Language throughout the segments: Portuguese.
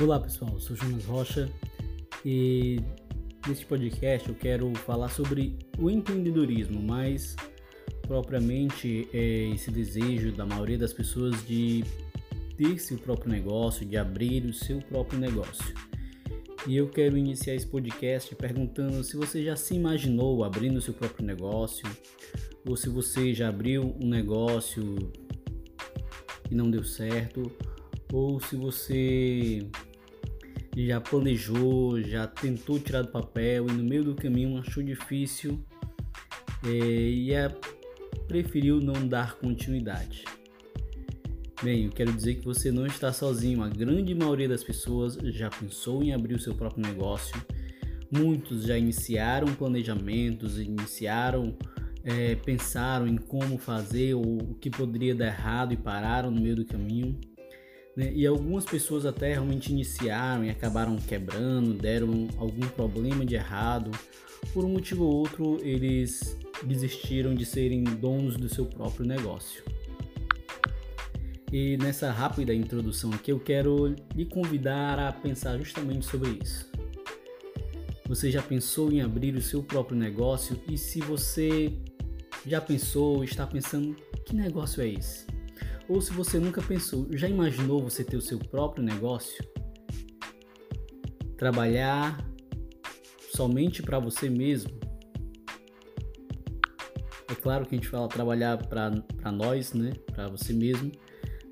Olá pessoal, sou Jonas Rocha e neste podcast eu quero falar sobre o empreendedorismo, mas propriamente é esse desejo da maioria das pessoas de ter seu próprio negócio, de abrir o seu próprio negócio. E eu quero iniciar esse podcast perguntando se você já se imaginou abrindo seu próprio negócio, ou se você já abriu um negócio e não deu certo, ou se você já planejou, já tentou tirar do papel e no meio do caminho achou difícil é, e é, preferiu não dar continuidade. Bem, eu quero dizer que você não está sozinho. A grande maioria das pessoas já pensou em abrir o seu próprio negócio. Muitos já iniciaram planejamentos, iniciaram, é, pensaram em como fazer ou o que poderia dar errado e pararam no meio do caminho. Né? E algumas pessoas até realmente iniciaram e acabaram quebrando, deram algum problema de errado. Por um motivo ou outro, eles desistiram de serem donos do seu próprio negócio. E nessa rápida introdução aqui, eu quero lhe convidar a pensar justamente sobre isso. Você já pensou em abrir o seu próprio negócio? E se você já pensou, está pensando, que negócio é esse? Ou se você nunca pensou, já imaginou você ter o seu próprio negócio? Trabalhar somente para você mesmo? É claro que a gente fala trabalhar para nós, né? Para você mesmo,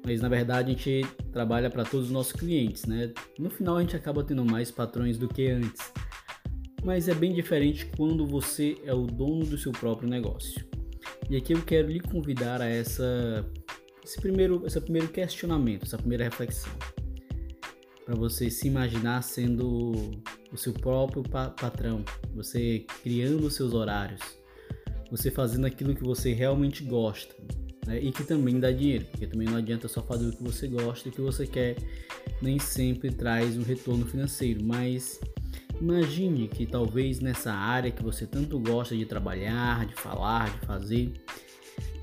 mas na verdade a gente trabalha para todos os nossos clientes, né? No final a gente acaba tendo mais patrões do que antes. Mas é bem diferente quando você é o dono do seu próprio negócio. E aqui eu quero lhe convidar a essa esse primeiro, esse primeiro questionamento, essa primeira reflexão. Para você se imaginar sendo o seu próprio pa patrão, você criando os seus horários, você fazendo aquilo que você realmente gosta né? e que também dá dinheiro, porque também não adianta só fazer o que você gosta e o que você quer, nem sempre traz um retorno financeiro, mas imagine que talvez nessa área que você tanto gosta de trabalhar, de falar, de fazer,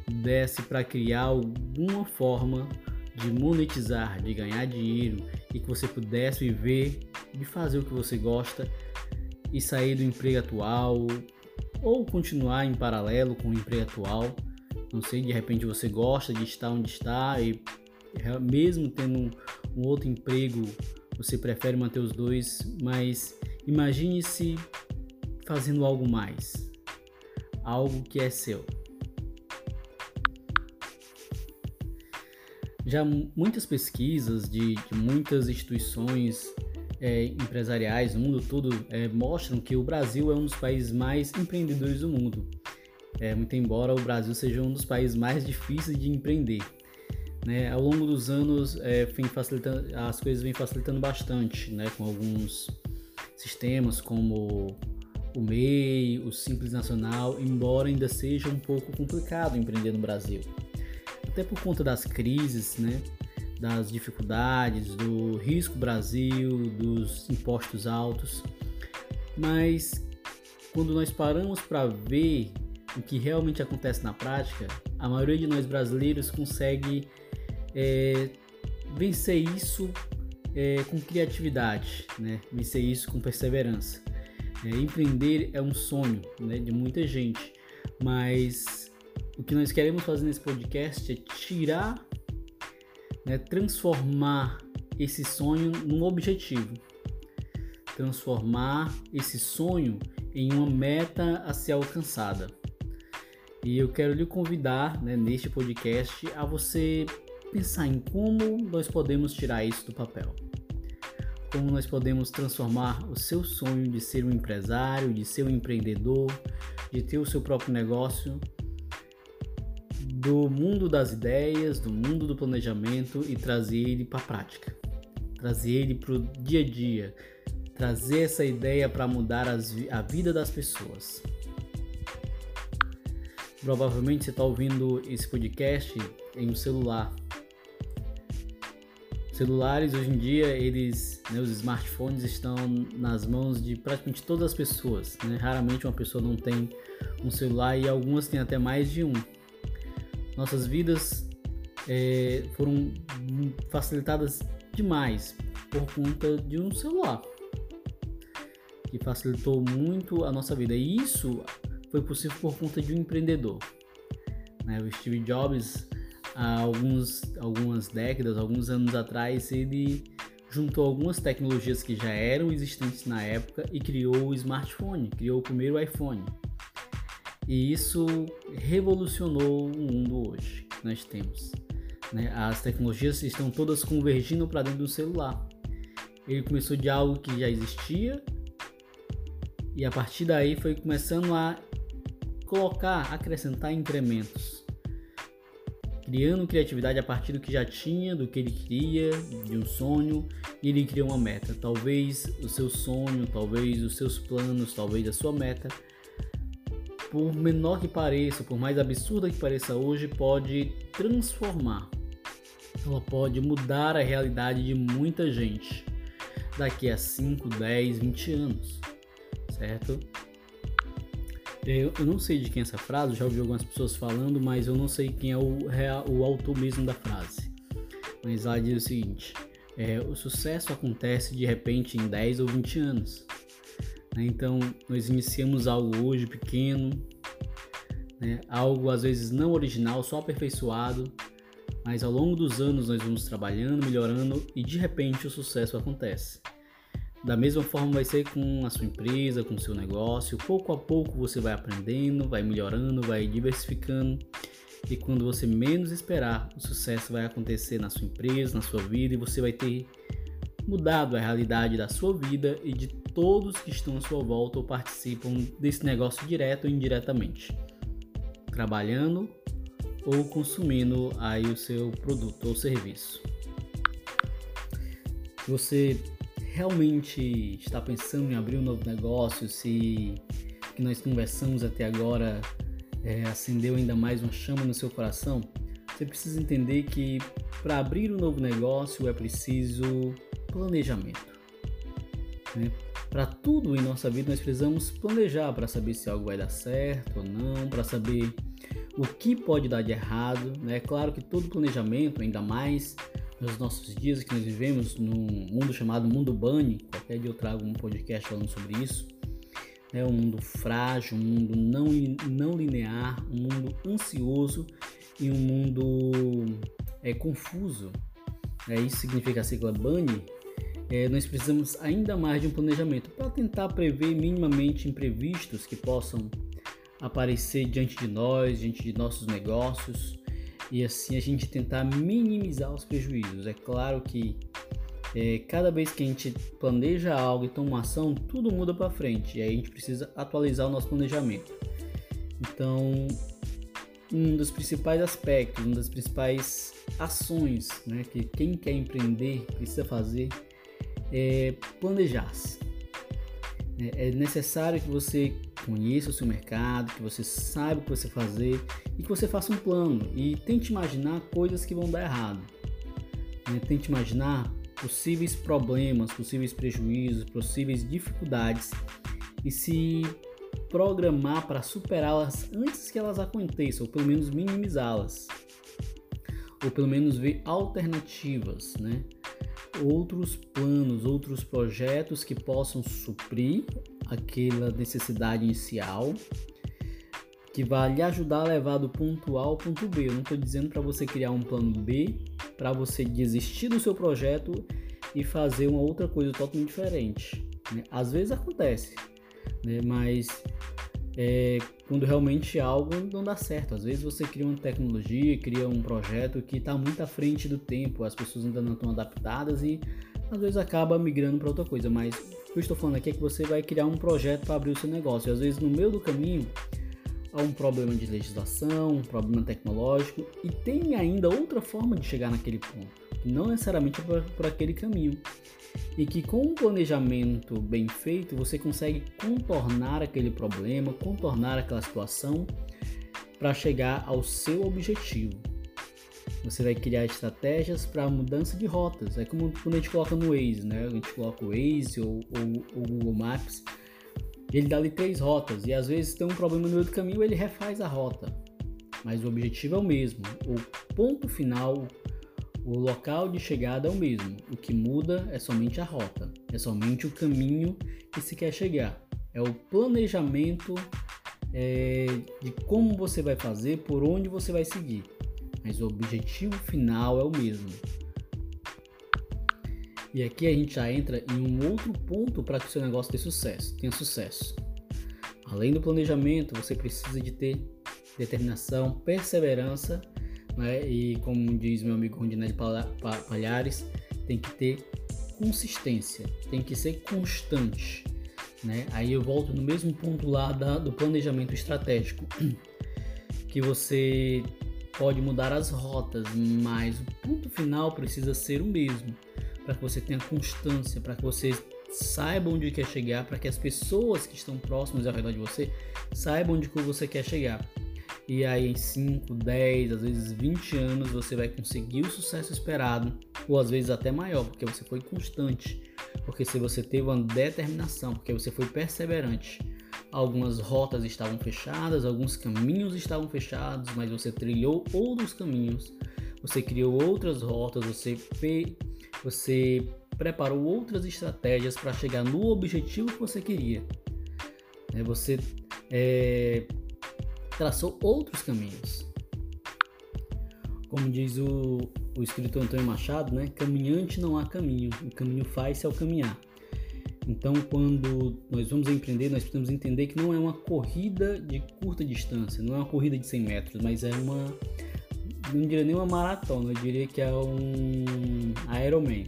desse para criar alguma forma de monetizar, de ganhar dinheiro e que você pudesse viver de fazer o que você gosta e sair do emprego atual ou continuar em paralelo com o emprego atual. Não sei, de repente você gosta de estar onde está e mesmo tendo um, um outro emprego, você prefere manter os dois, mas imagine-se fazendo algo mais, algo que é seu. Já muitas pesquisas de, de muitas instituições é, empresariais no mundo todo é, mostram que o Brasil é um dos países mais empreendedores do mundo. É, muito embora o Brasil seja um dos países mais difíceis de empreender. Né? Ao longo dos anos, é, as coisas vêm facilitando bastante, né? com alguns sistemas como o MEI, o Simples Nacional, embora ainda seja um pouco complicado empreender no Brasil até por conta das crises, né? das dificuldades, do risco Brasil, dos impostos altos. Mas quando nós paramos para ver o que realmente acontece na prática, a maioria de nós brasileiros consegue é, vencer isso é, com criatividade, né? vencer isso com perseverança. É, empreender é um sonho né, de muita gente, mas o que nós queremos fazer nesse podcast é tirar, né, transformar esse sonho num objetivo, transformar esse sonho em uma meta a ser alcançada. E eu quero lhe convidar né, neste podcast a você pensar em como nós podemos tirar isso do papel. Como nós podemos transformar o seu sonho de ser um empresário, de ser um empreendedor, de ter o seu próprio negócio do mundo das ideias, do mundo do planejamento e trazer ele para a prática, trazer ele para o dia a dia, trazer essa ideia para mudar as, a vida das pessoas. Provavelmente você está ouvindo esse podcast em um celular. Celulares hoje em dia, eles, né, os smartphones estão nas mãos de praticamente todas as pessoas. Né? Raramente uma pessoa não tem um celular e algumas têm até mais de um nossas vidas é, foram facilitadas demais por conta de um celular que facilitou muito a nossa vida. E isso foi possível por conta de um empreendedor. Né? O Steve Jobs, há alguns, algumas décadas, alguns anos atrás, ele juntou algumas tecnologias que já eram existentes na época e criou o smartphone, criou o primeiro iPhone. E isso revolucionou o mundo hoje que nós temos. Né? As tecnologias estão todas convergindo para dentro do celular. Ele começou de algo que já existia e a partir daí foi começando a colocar, acrescentar incrementos, criando criatividade a partir do que já tinha, do que ele queria, de um sonho, e ele criou uma meta. Talvez o seu sonho, talvez os seus planos, talvez a sua meta, por menor que pareça, por mais absurda que pareça hoje, pode transformar. Ela pode mudar a realidade de muita gente daqui a 5, 10, 20 anos certo? Eu, eu não sei de quem é essa frase, já ouvi algumas pessoas falando, mas eu não sei quem é o, o autor mesmo da frase. Mas lá diz o seguinte: é, o sucesso acontece de repente em 10 ou 20 anos. Né? Então, nós iniciamos algo hoje pequeno, né? algo às vezes não original, só aperfeiçoado, mas ao longo dos anos nós vamos trabalhando, melhorando e de repente o sucesso acontece. Da mesma forma vai ser com a sua empresa, com o seu negócio. Pouco a pouco você vai aprendendo, vai melhorando, vai diversificando. E quando você menos esperar, o sucesso vai acontecer na sua empresa, na sua vida e você vai ter mudado a realidade da sua vida e de todos que estão à sua volta ou participam desse negócio direto ou indiretamente, trabalhando ou consumindo aí o seu produto ou serviço. Você realmente está pensando em abrir um novo negócio, se que nós conversamos até agora é, acendeu ainda mais uma chama no seu coração, você precisa entender que para abrir um novo negócio é preciso planejamento. Né? Para tudo em nossa vida nós precisamos planejar para saber se algo vai dar certo ou não, para saber o que pode dar de errado. É né? claro que todo planejamento, ainda mais nos nossos dias que nós vivemos num mundo chamado mundo bunny, qualquer dia eu trago um podcast falando sobre isso, é um mundo frágil, um mundo não, não linear, um mundo ansioso e um mundo é, confuso. É, isso significa a sigla bunny. É, nós precisamos ainda mais de um planejamento para tentar prever minimamente imprevistos que possam aparecer diante de nós, diante de nossos negócios, e assim a gente tentar minimizar os prejuízos. É claro que é, cada vez que a gente planeja algo e toma uma ação, tudo muda para frente e aí a gente precisa atualizar o nosso planejamento. Então, um dos principais aspectos, uma das principais ações né, que quem quer empreender precisa fazer é planejar-se. É, é necessário que você conheça o seu mercado, que você saiba o que você fazer e que você faça um plano e tente imaginar coisas que vão dar errado. Né? Tente imaginar possíveis problemas, possíveis prejuízos, possíveis dificuldades e se programar para superá-las antes que elas aconteçam, ou pelo menos minimizá-las, ou pelo menos ver alternativas, né? Outros planos, outros projetos que possam suprir aquela necessidade inicial que vai lhe ajudar a levar do ponto A ao ponto B. Eu não estou dizendo para você criar um plano B, para você desistir do seu projeto e fazer uma outra coisa totalmente diferente. Né? Às vezes acontece, né? mas é, quando realmente algo não dá certo. Às vezes você cria uma tecnologia, cria um projeto que está muito à frente do tempo, as pessoas ainda não estão adaptadas e às vezes acaba migrando para outra coisa. Mas o que eu estou falando aqui é que você vai criar um projeto para abrir o seu negócio. E às vezes no meio do caminho há um problema de legislação, um problema tecnológico e tem ainda outra forma de chegar naquele ponto, não necessariamente por, por aquele caminho e que com um planejamento bem feito você consegue contornar aquele problema, contornar aquela situação para chegar ao seu objetivo. Você vai criar estratégias para mudança de rotas. É como quando a gente coloca no Waze, né? A gente coloca o Waze ou o Google Maps. Ele dá ali três rotas e às vezes tem um problema no meio do caminho, ele refaz a rota. Mas o objetivo é o mesmo. O ponto final, O local de chegada é o mesmo, o que muda é somente a rota, é somente o caminho que se quer chegar. É o planejamento é, de como você vai fazer, por onde você vai seguir. Mas o objetivo final é o mesmo. E aqui a gente já entra em um outro ponto para que o seu negócio tenha sucesso, tenha sucesso. Além do planejamento, você precisa de ter determinação, perseverança, né? e como diz meu amigo Rondinelli Palhares, tem que ter consistência, tem que ser constante. Né? Aí eu volto no mesmo ponto lá da, do planejamento estratégico, que você pode mudar as rotas, mas o ponto final precisa ser o mesmo para que você tenha constância, para que você saiba onde quer chegar, para que as pessoas que estão próximas ao redor de você saibam onde você quer chegar. E aí em 5, 10, às vezes 20 anos você vai conseguir o sucesso esperado, ou às vezes até maior, porque você foi constante, porque se você teve uma determinação, porque você foi perseverante. Algumas rotas estavam fechadas, alguns caminhos estavam fechados, mas você trilhou outros caminhos, você criou outras rotas, você fez você preparou outras estratégias para chegar no objetivo que você queria. Né? Você é, traçou outros caminhos. Como diz o, o escritor Antônio Machado, né? caminhante não há caminho, o caminho faz-se ao caminhar. Então, quando nós vamos empreender, nós precisamos entender que não é uma corrida de curta distância, não é uma corrida de 100 metros, mas é uma não diria nem uma maratona, eu diria que é um Ironman.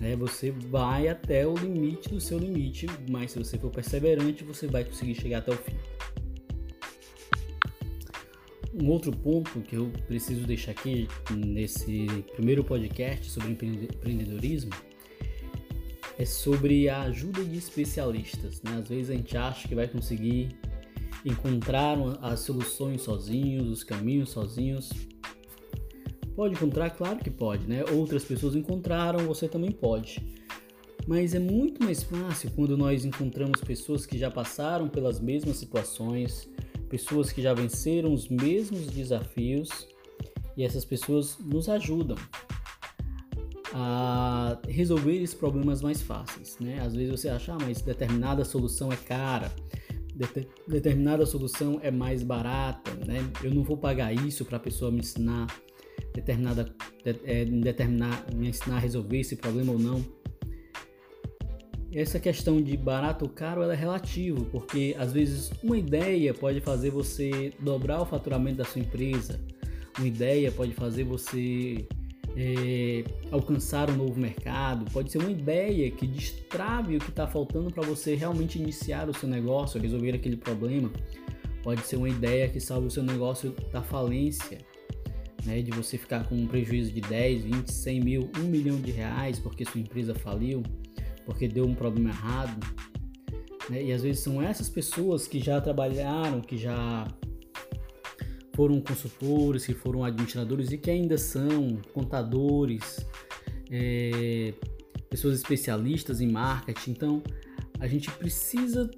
Né? Você vai até o limite do seu limite, mas se você for perseverante, você vai conseguir chegar até o fim. Um outro ponto que eu preciso deixar aqui nesse primeiro podcast sobre empreendedorismo é sobre a ajuda de especialistas. Né? Às vezes a gente acha que vai conseguir encontraram as soluções sozinhos, os caminhos sozinhos. Pode encontrar? Claro que pode, né? Outras pessoas encontraram, você também pode. Mas é muito mais fácil quando nós encontramos pessoas que já passaram pelas mesmas situações, pessoas que já venceram os mesmos desafios e essas pessoas nos ajudam a resolver esses problemas mais fáceis, né? Às vezes você acha, ah, mas determinada solução é cara, determinada solução é mais barata, né? Eu não vou pagar isso para a pessoa me ensinar determinada, é, determinar, me ensinar a resolver esse problema ou não. Essa questão de barato ou caro é relativo, porque às vezes uma ideia pode fazer você dobrar o faturamento da sua empresa, uma ideia pode fazer você é, alcançar um novo mercado, pode ser uma ideia que destrave o que está faltando para você realmente iniciar o seu negócio, resolver aquele problema. Pode ser uma ideia que salve o seu negócio da falência, né, de você ficar com um prejuízo de 10, 20, 100 mil, 1 milhão de reais porque sua empresa faliu, porque deu um problema errado. Né, e às vezes são essas pessoas que já trabalharam, que já foram consultores, que foram administradores e que ainda são contadores, é, pessoas especialistas em marketing. Então, a gente precisa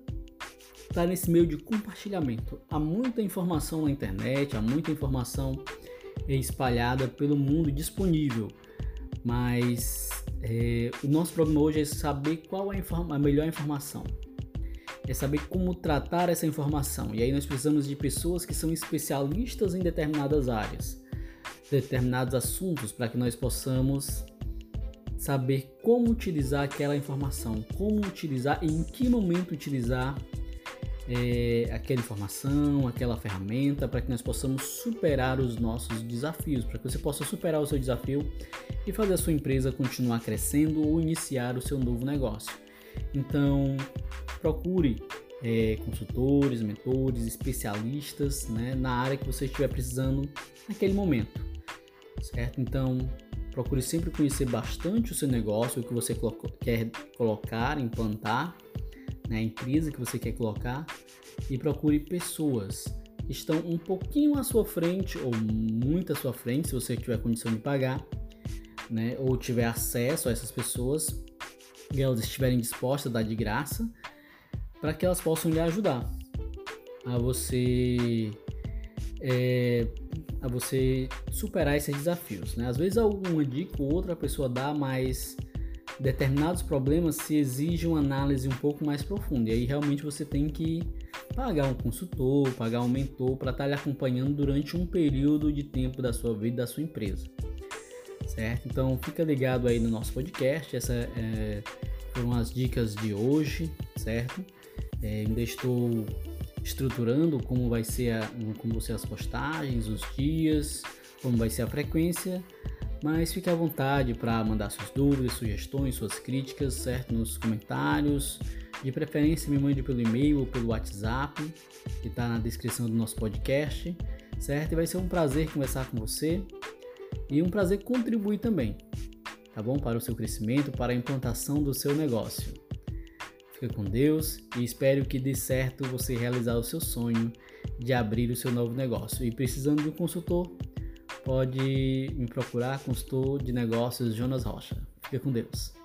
estar nesse meio de compartilhamento. Há muita informação na internet, há muita informação espalhada pelo mundo disponível, mas é, o nosso problema hoje é saber qual é a, a melhor informação é saber como tratar essa informação. E aí nós precisamos de pessoas que são especialistas em determinadas áreas, determinados assuntos, para que nós possamos saber como utilizar aquela informação, como utilizar e em que momento utilizar é, aquela informação, aquela ferramenta, para que nós possamos superar os nossos desafios, para que você possa superar o seu desafio e fazer a sua empresa continuar crescendo ou iniciar o seu novo negócio. Então, procure é, consultores, mentores, especialistas né, na área que você estiver precisando naquele momento, certo? Então, procure sempre conhecer bastante o seu negócio, o que você quer colocar, implantar, né, a empresa que você quer colocar e procure pessoas que estão um pouquinho à sua frente ou muito à sua frente, se você tiver condição de pagar, né, ou tiver acesso a essas pessoas, e elas estiverem dispostas a dar de graça, para que elas possam lhe ajudar a você é, a você superar esses desafios. Né? Às vezes alguma dica ou outra pessoa dá, mas determinados problemas se exigem uma análise um pouco mais profunda. E aí realmente você tem que pagar um consultor, pagar um mentor para estar tá lhe acompanhando durante um período de tempo da sua vida, da sua empresa. Certo? Então fica ligado aí no nosso podcast. Essa é, foram as dicas de hoje, certo? É, ainda estou estruturando como vai ser a, como vão ser as postagens, os dias, como vai ser a frequência, mas fique à vontade para mandar suas dúvidas, sugestões, suas críticas, certo? Nos comentários. De preferência, me mande pelo e-mail ou pelo WhatsApp, que está na descrição do nosso podcast, certo? E vai ser um prazer conversar com você e um prazer contribuir também, tá bom? Para o seu crescimento, para a implantação do seu negócio. Fica com Deus e espero que dê certo você realizar o seu sonho de abrir o seu novo negócio. E precisando de um consultor, pode me procurar, consultor de negócios Jonas Rocha. Fica com Deus.